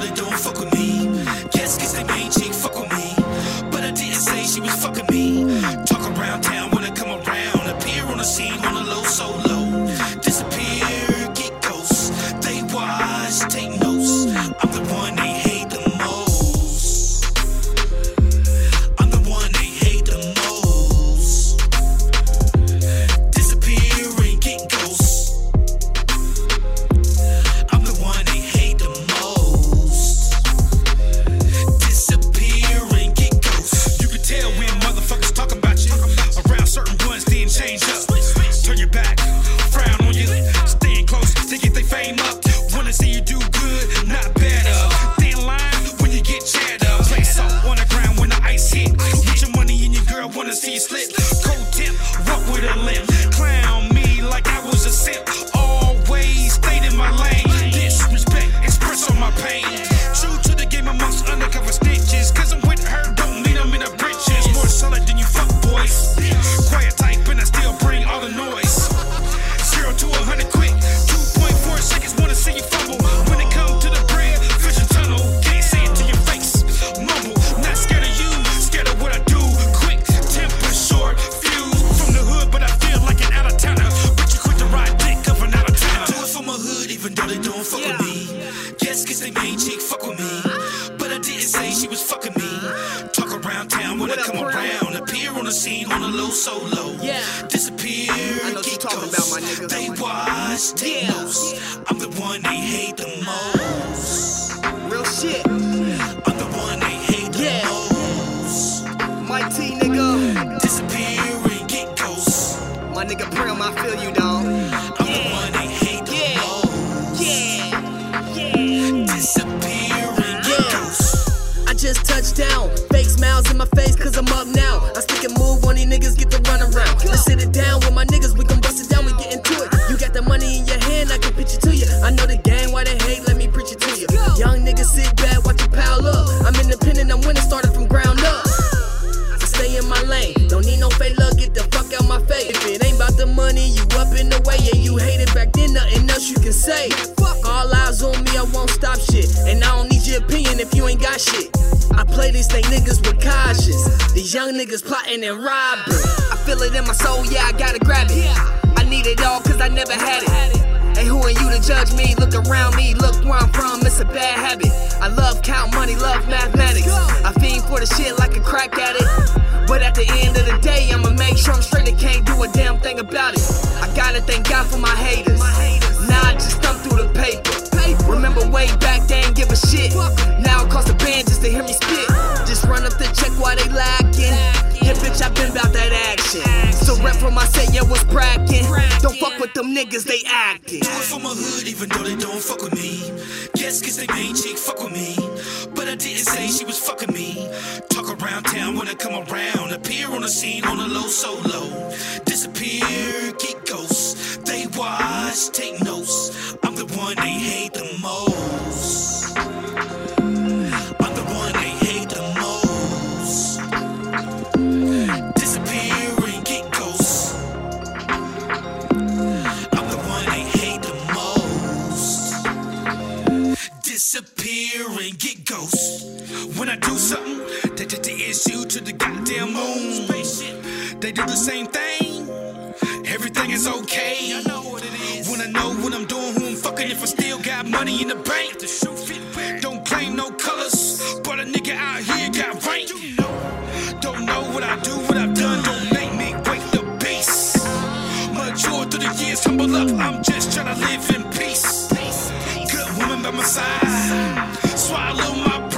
though they don't fuck with me. Guess cause they main chick fuck with me. But I didn't say she was fucking me. Talk around town when I come around. Appear on the scene up. Wanna see you do she was fucking me. Talk around town when I come around. Appear on the scene on the low, so low. Yeah. Disappear, I know what you get talking about, my nigga. They watch, take Yeah. notes. I'm the one they hate the most. Real shit. I'm the one they hate the Yeah. most. T, nigga. Disappear and get ghosts. My nigga Prim, I feel you, dog. Cause I'm up now. I stick and move when these niggas get to run around. Let's sit it down with my niggas, we can bust it down, we get into it. You got the money in your hand, I can pitch it to you. I know the game, why they hate, let me preach it to you. Young niggas sit back, watch it pile up. I'm independent, I'm winning, started from ground up. I stay in my lane, don't need no fake love, get the fuck out my face. If it ain't about the money, you up in the way, and you hate it back then, nothing else you can say. All eyes on me, I won't stop shit. And I don't need your opinion if you ain't got shit. I play these thing niggas with cautious. These young niggas plotting and robbing. I feel it in my soul, yeah, I gotta grab it. I need it all, cause I never had it. Hey, who are you to judge me? Look around me, look where I'm from, it's a bad habit. I love count money, love mathematics. I fiend for the shit like a crack addict. But at the end of the day, I'ma make sure I'm straight and can't do a damn thing about it. I gotta thank God for my haters. For my set, yeah, what's brackin'? Don't fuck with them niggas, they acting. Do it for my hood, even though they don't fuck with me. Guess cause they main chick fuck with me. But I didn't say she was fucking me. Talk around town when I come around. Appear on the scene on the low, so low. Disappear, get ghosts. They watch, take notes. I'm the one they hate the most. disappear and get ghosts. When I do something, they take the issue to the goddamn moon. They do the same thing. Everything is okay. I know what it is. When I know what I'm doing, who I'm fucking, if I still got money in the bank. Don't claim no colors, but a nigga out here got rank. Don't know what I do, what I've done. Don't make me wake the beast. Mature through the years, humble up. I'm just trying to live in peace. Good woman by my side swallow my